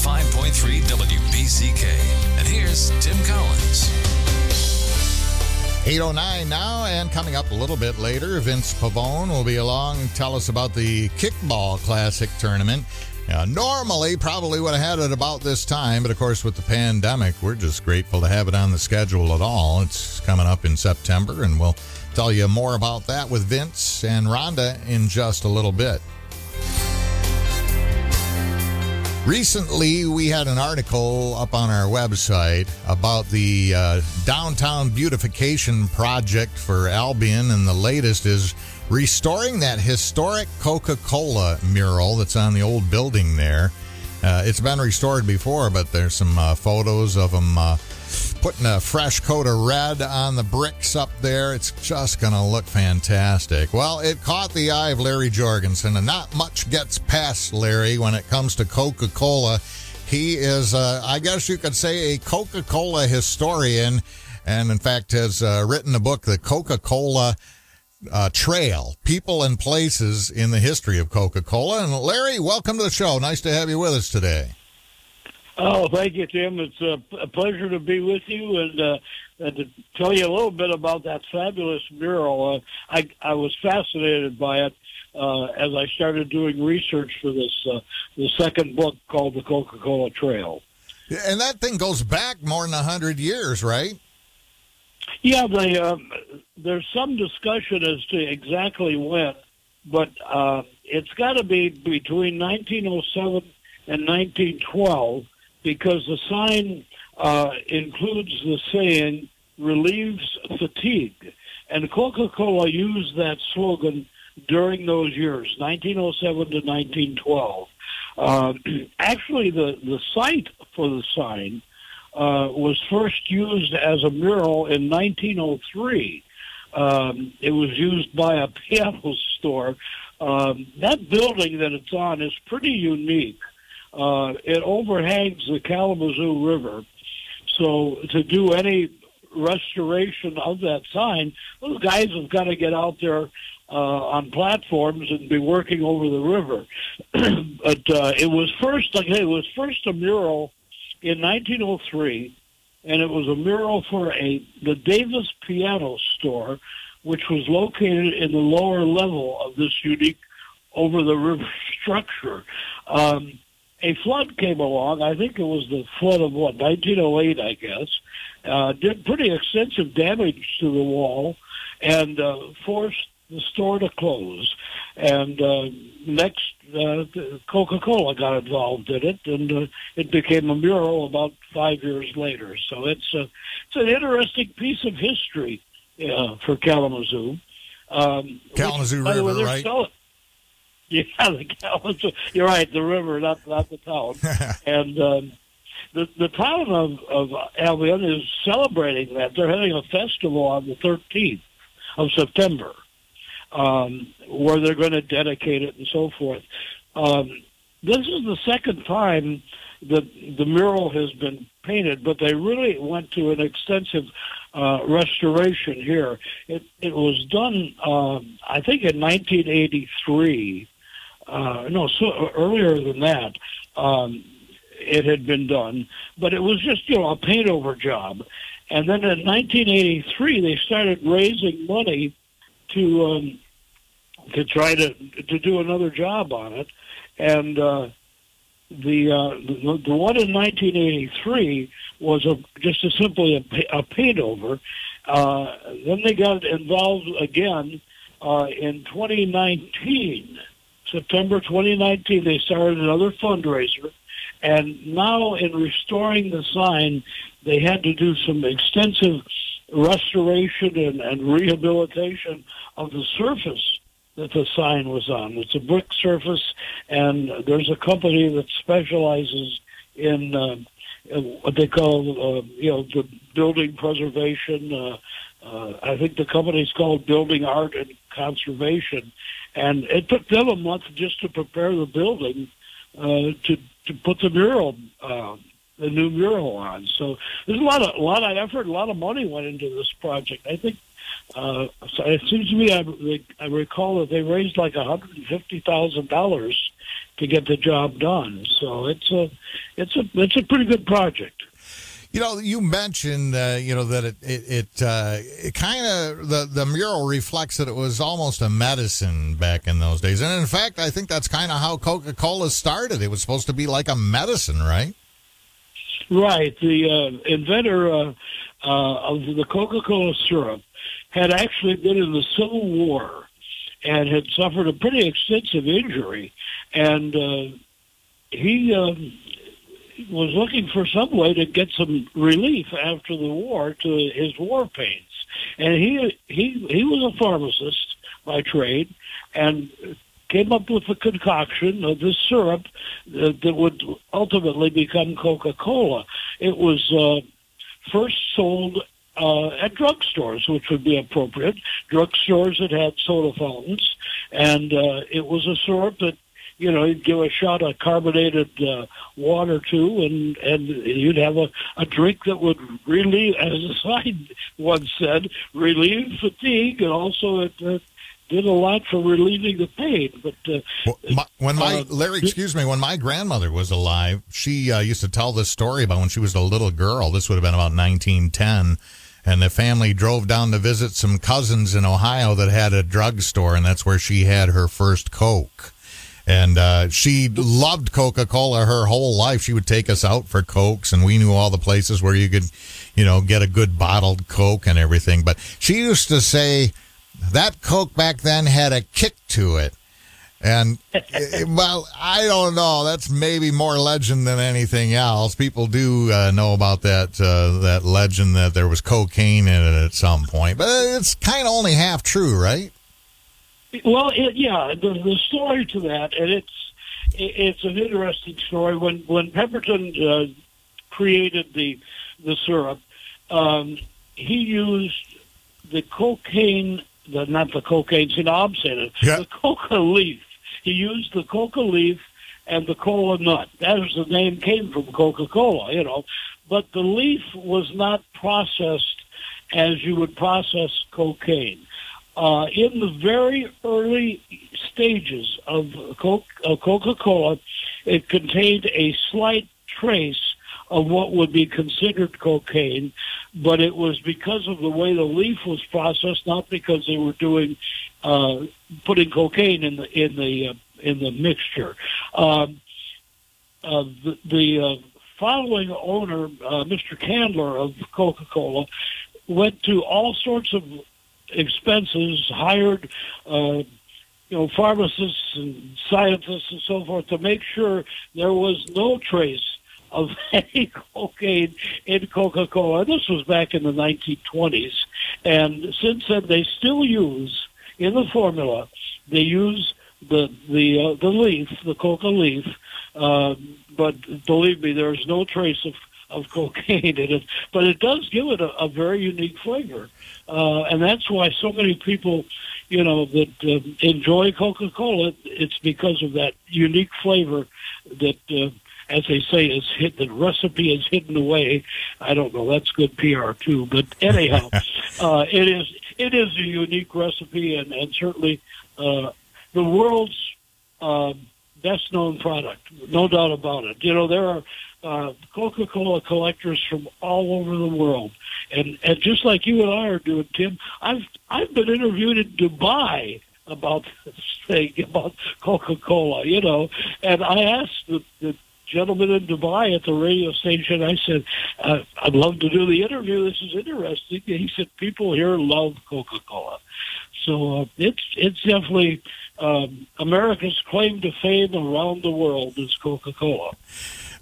95.3 WBZK. And here's Tim Collins. 809 now, and coming up a little bit later, Vince Pavone will be along tell us about the Kickball Classic tournament. Now, normally, probably would have had it about this time, but of course, with the pandemic, we're just grateful to have it on the schedule at all. It's coming up in September, and we'll tell you more about that with Vince and Rhonda in just a little bit. Recently, we had an article up on our website about the uh, downtown beautification project for Albion, and the latest is restoring that historic Coca Cola mural that's on the old building there. Uh, it's been restored before, but there's some uh, photos of them uh, putting a fresh coat of red on the bricks up there. It's just going to look fantastic. Well, it caught the eye of Larry Jorgenson, and not much gets past Larry when it comes to Coca Cola. He is, uh, I guess you could say, a Coca Cola historian, and in fact has uh, written a book, The Coca Cola uh, Trail People and Places in the History of Coca Cola. And Larry, welcome to the show. Nice to have you with us today. Oh, thank you, Tim. It's a, a pleasure to be with you and, uh, and to tell you a little bit about that fabulous mural. Uh, I, I was fascinated by it uh, as I started doing research for this uh, the second book called The Coca-Cola Trail. And that thing goes back more than a hundred years, right? Yeah, they, um, there's some discussion as to exactly when, but uh, it's got to be between 1907 and 1912 because the sign uh, includes the saying relieves fatigue. And Coca-Cola used that slogan during those years, 1907 to 1912. Uh, actually, the, the site for the sign uh, was first used as a mural in 1903. Um, it was used by a piano store. Um, that building that it's on is pretty unique. Uh, it overhangs the Kalamazoo River. So to do any restoration of that sign, those guys have got to get out there uh, on platforms and be working over the river. but uh, it was first, it was first a mural in 1903, and it was a mural for a the Davis Piano Store, which was located in the lower level of this unique over the river structure. Um, a flood came along. I think it was the flood of what 1908, I guess. Uh, did pretty extensive damage to the wall and uh, forced the store to close. And uh, next, uh, Coca-Cola got involved in it, and uh, it became a mural about five years later. So it's a, it's an interesting piece of history uh, for Kalamazoo. Um, Kalamazoo which, River, way, right? Still, yeah, the. You're right, the river, not not the town. and um, the the town of of Albion is celebrating that. They're having a festival on the 13th of September, um, where they're going to dedicate it and so forth. Um, this is the second time that the mural has been painted, but they really went to an extensive uh, restoration here. It, it was done, um, I think, in 1983. Uh, no, so earlier than that, um, it had been done, but it was just you know a paint over job. And then in 1983, they started raising money to um, to try to to do another job on it, and uh, the, uh, the the one in 1983 was a just a simply a, a paint over. Uh, then they got involved again uh, in 2019, September 2019. They started another fundraiser, and now in restoring the sign, they had to do some extensive restoration and, and rehabilitation of the surface that the sign was on. It's a brick surface, and there's a company that specializes in uh, what they call, uh, you know, the building preservation. Uh, uh, I think the company's called Building Art and Conservation, and it took them a month just to prepare the building uh, to to put the mural, uh, the new mural on. So there's a lot of a lot of effort, a lot of money went into this project. I think uh, so it seems to me I, I recall that they raised like $150,000 to get the job done. So it's a it's a it's a pretty good project. You know, you mentioned, uh, you know, that it it it, uh, it kind of the the mural reflects that it was almost a medicine back in those days, and in fact, I think that's kind of how Coca Cola started. It was supposed to be like a medicine, right? Right. The uh, inventor uh, uh, of the Coca Cola syrup had actually been in the Civil War and had suffered a pretty extensive injury, and uh, he. Was looking for some way to get some relief after the war to his war pains. And he he he was a pharmacist by trade, and came up with a concoction of this syrup that, that would ultimately become Coca-Cola. It was uh, first sold uh, at drugstores, which would be appropriate. Drugstores that had soda fountains, and uh, it was a syrup that you know, you'd give a shot of carbonated uh, water too, and and you'd have a, a drink that would relieve, as a sign once said, relieve fatigue, and also it uh, did a lot for relieving the pain. But uh, well, my, when my uh, Larry, excuse me, when my grandmother was alive, she uh, used to tell this story about when she was a little girl. This would have been about 1910 and the family drove down to visit some cousins in Ohio that had a drugstore, and that's where she had her first Coke. And uh, she loved Coca Cola her whole life. She would take us out for Cokes, and we knew all the places where you could, you know, get a good bottled Coke and everything. But she used to say that Coke back then had a kick to it. And well, I don't know. That's maybe more legend than anything else. People do uh, know about that uh, that legend that there was cocaine in it at some point, but it's kind of only half true, right? Well, it, yeah, the, the story to that, and it's it's an interesting story. When when Pemberton uh, created the the syrup, um, he used the cocaine, the not the cocaine. See, now I'm saying it. Yeah. The coca leaf. He used the coca leaf and the cola nut. That is the name came from Coca Cola, you know. But the leaf was not processed as you would process cocaine uh, in the very early stages of Coca Cola, it contained a slight trace of what would be considered cocaine, but it was because of the way the leaf was processed, not because they were doing uh, putting cocaine in the in the uh, in the mixture. Um, uh, the, the uh, following owner, uh, Mr. Candler of Coca Cola, went to all sorts of expenses, hired, uh, you know, pharmacists and scientists and so forth to make sure there was no trace of any cocaine in Coca-Cola. This was back in the 1920s, and since then they still use in the formula. They use the the uh, the leaf, the coca leaf, uh, but believe me, there's no trace of of cocaine in it, but it does give it a, a very unique flavor, uh, and that's why so many people, you know, that uh, enjoy Coca-Cola. It's because of that unique flavor that, uh, as they say, is hit. The recipe is hidden away. I don't know. That's good PR too. But anyhow, uh, it is it is a unique recipe, and and certainly uh, the world's. Uh, best known product, no doubt about it. You know, there are uh, Coca-Cola collectors from all over the world, and and just like you and I are doing, Tim, I've I've been interviewed in Dubai about this thing about Coca-Cola, you know, and I asked the, the gentleman in Dubai at the radio station. I said, uh, "I'd love to do the interview. This is interesting." And he said, "People here love Coca-Cola." So uh, it's it's definitely um, America's claim to fame around the world is Coca-Cola.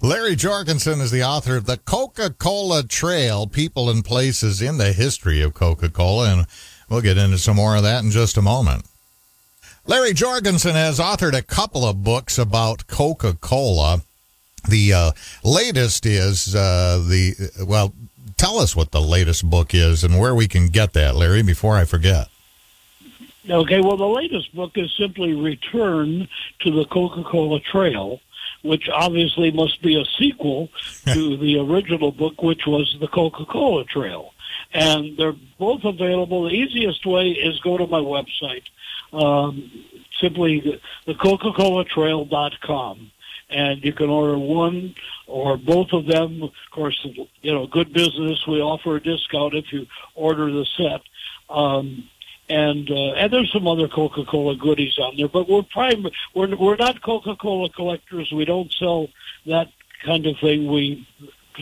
Larry Jorgenson is the author of the Coca-Cola Trail: People and Places in the History of Coca-Cola, and we'll get into some more of that in just a moment. Larry Jorgenson has authored a couple of books about Coca-Cola. The uh, latest is uh, the well. Tell us what the latest book is and where we can get that, Larry. Before I forget. Okay, well, the latest book is simply Return to the Coca Cola Trail, which obviously must be a sequel to the original book, which was the Coca Cola Trail. And they're both available. The easiest way is go to my website. Um, simply Coca-Cola Trail.com. And you can order one or both of them. Of course, you know, good business. We offer a discount if you order the set. Um, and uh, and there's some other Coca-Cola goodies on there, but we're prime. We're we're not Coca-Cola collectors. We don't sell that kind of thing. We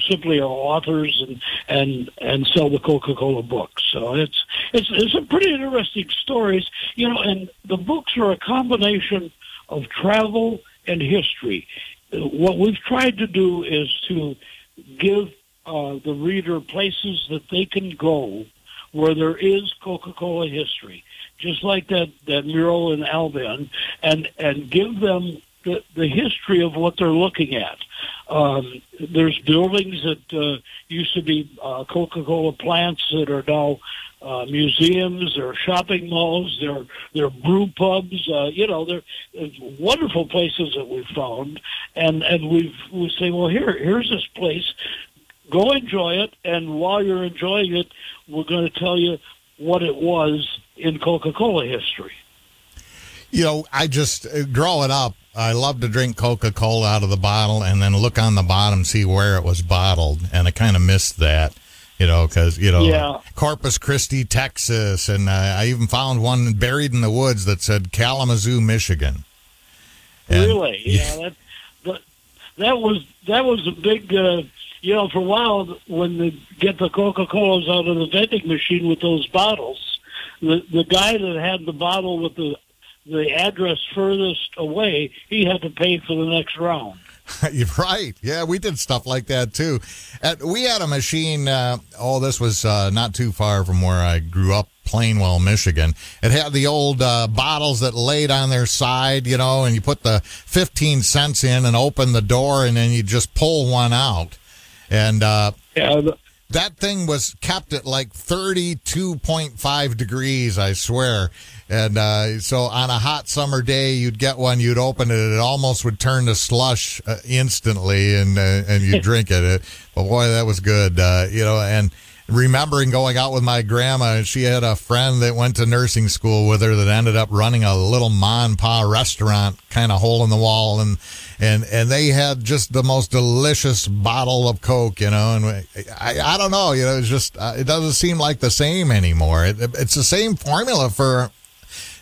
simply are authors and and and sell the Coca-Cola books. So it's it's it's some pretty interesting stories, you know. And the books are a combination of travel and history. What we've tried to do is to give uh, the reader places that they can go where there is Coca-Cola history, just like that, that mural in Albion, and, and give them the, the history of what they're looking at. Um, there's buildings that uh, used to be uh, Coca-Cola plants that are now uh, museums or shopping malls. They're they're brew pubs. Uh, you know, they're, they're wonderful places that we've found, and and we've we say, well, here here's this place go enjoy it, and while you're enjoying it, we're going to tell you what it was in Coca-Cola history. You know, I just uh, it up, I love to drink Coca-Cola out of the bottle and then look on the bottom, see where it was bottled, and I kind of missed that. You know, because you know, yeah. Corpus Christi, Texas, and uh, I even found one buried in the woods that said Kalamazoo, Michigan. And, really? Yeah, that, that that was that was a big uh, you know, for a while when they get the Coca Colas out of the vending machine with those bottles, the the guy that had the bottle with the the address furthest away, he had to pay for the next round. You're right. Yeah, we did stuff like that too. At, we had a machine. Uh, oh, this was uh, not too far from where I grew up, Plainwell, Michigan. It had the old uh, bottles that laid on their side, you know, and you put the 15 cents in and open the door, and then you just pull one out. And uh, yeah, that thing was kept at like 32.5 degrees, I swear. And uh, so on a hot summer day, you'd get one, you'd open it, it almost would turn to slush uh, instantly, and uh, and you drink it. But boy, that was good, uh, you know. And remembering going out with my grandma, and she had a friend that went to nursing school with her that ended up running a little mon pa restaurant, kind of hole in the wall, and and and they had just the most delicious bottle of Coke, you know. And I, I don't know, you know, it's just uh, it doesn't seem like the same anymore. It, it's the same formula for,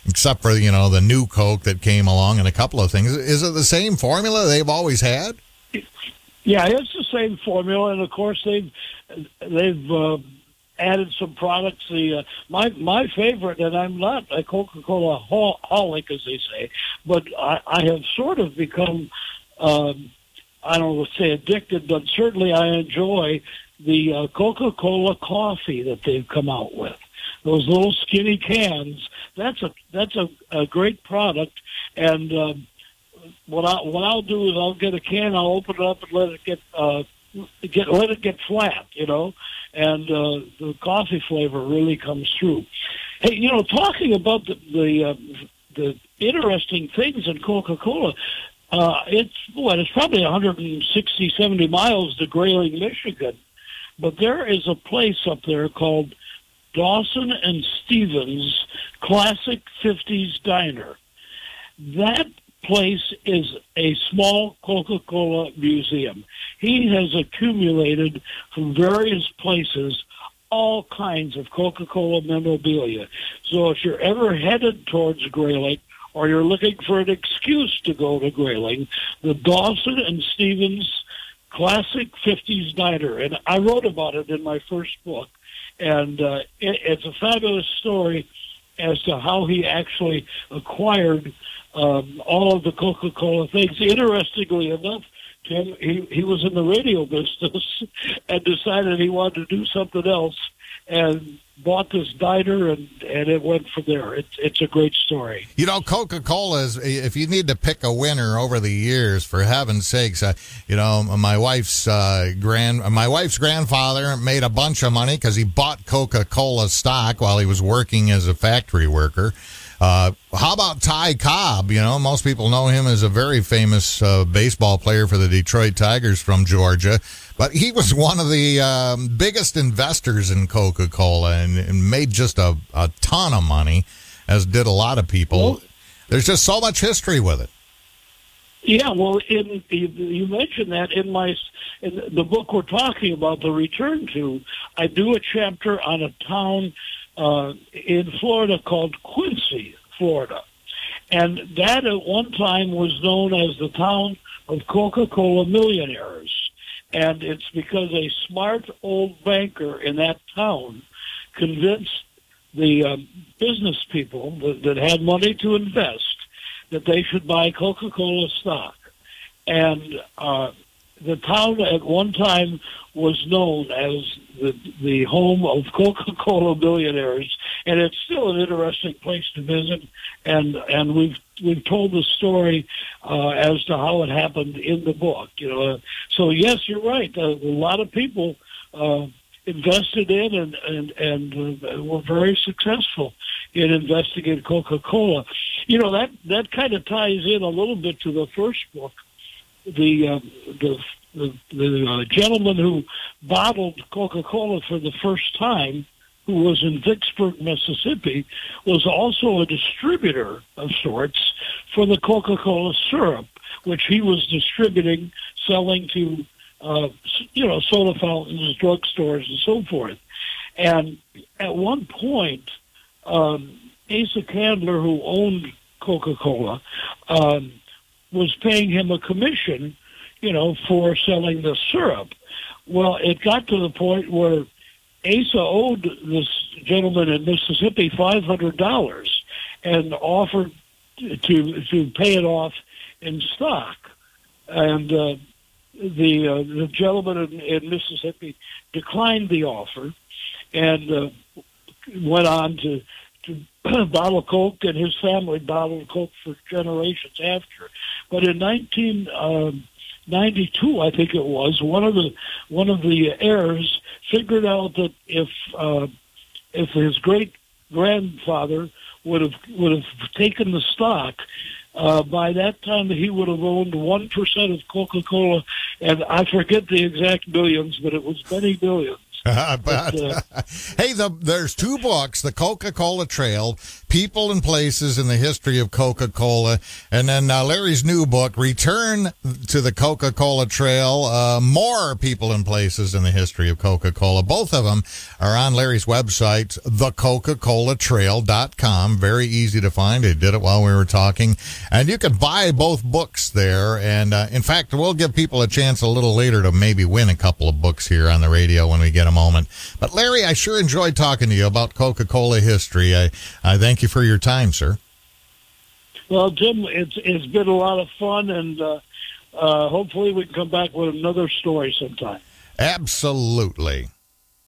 except for you know the new Coke that came along and a couple of things. Is it the same formula they've always had? Yeah, it's the same formula, and of course they've they've. Uh, added some products. The uh, my my favorite, and I'm not a Coca-Cola holic, as they say, but I, I have sort of become, um, I don't want to say addicted, but certainly I enjoy the uh, Coca-Cola coffee that they've come out with. Those little skinny cans. That's a that's a, a great product, and um, what I what I'll do is I'll get a can, I'll open it up and let it get uh, get let it get flat, you know, and uh, the coffee flavor really comes through. Hey, you know, talking about the the, uh, the interesting things in Coca Cola, uh, it's what it's probably 160, 70 miles to Grayling, Michigan, but there is a place up there called Dawson and Stevens Classic 50s Diner. That place is a small Coca-Cola museum. He has accumulated from various places all kinds of Coca-Cola memorabilia. So if you're ever headed towards Grayling or you're looking for an excuse to go to Grayling, the Dawson and Stevens Classic 50s Diner, and I wrote about it in my first book, and uh, it, it's a fabulous story as to how he actually acquired um, all of the Coca-Cola things. Interestingly enough, Tim, he, he was in the radio business and decided he wanted to do something else and bought this diner and, and it went from there. It's it's a great story. You know, Coca Cola is, if you need to pick a winner over the years, for heaven's sakes, uh, you know, my wife's uh, grand, my wife's grandfather made a bunch of money because he bought Coca Cola stock while he was working as a factory worker. Uh, how about Ty Cobb? You know, most people know him as a very famous uh, baseball player for the Detroit Tigers from Georgia, but he was one of the um, biggest investors in Coca Cola and, and, made just a, a ton of money, as did a lot of people. there's just so much history with it. Yeah, well, in you mentioned that in my in the book we're talking about, the return to, I do a chapter on a town uh, in Florida called Quincy, Florida, and that at one time was known as the town of Coca-Cola millionaires, and it's because a smart old banker in that town convinced the uh, business people that, that had money to invest that they should buy Coca-Cola stock. And uh, the town at one time was known as the the home of Coca-Cola billionaires, and it's still an interesting place to visit. And and we've we've told the story uh, as to how it happened in the book. You know, so yes, you're right. A lot of people. Uh, invested in and and and uh, were very successful in investing in Coca-Cola. You know that that kind of ties in a little bit to the first book. The uh, the the, the uh, gentleman who bottled Coca-Cola for the first time, who was in Vicksburg, Mississippi, was also a distributor of sorts for the Coca-Cola syrup, which he was distributing, selling to uh, you know, soda fountains, drugstores, and so forth. And at one point, um, Asa Candler, who owned Coca-Cola, um, was paying him a commission, you know, for selling the syrup. Well, it got to the point where Asa owed this gentleman in Mississippi five hundred dollars and offered to to pay it off in stock. And uh, the uh, the gentleman in, in Mississippi declined the offer and uh, went on to to bottle Coke, and his family bottled Coke for generations after. But in 1992, um, I think it was, one of the one of the heirs figured out that if uh, if his great grandfather would have would have taken the stock, uh, by that time, he would have owned 1% of Coca Cola, and I forget the exact billions, but it was many billions. But, uh, hey, the, there's two books: the Coca-Cola Trail, People and Places in the History of Coca-Cola, and then uh, Larry's new book, Return to the Coca-Cola Trail: uh, More People and Places in the History of Coca-Cola. Both of them are on Larry's website, thecoca-colatrail.com. Very easy to find. I did it while we were talking, and you can buy both books there. And uh, in fact, we'll give people a chance a little later to maybe win a couple of books here on the radio when we get them moment. But Larry, I sure enjoyed talking to you about Coca Cola history. I, I thank you for your time, sir. Well, Jim, it's it's been a lot of fun, and uh, uh, hopefully we can come back with another story sometime. Absolutely.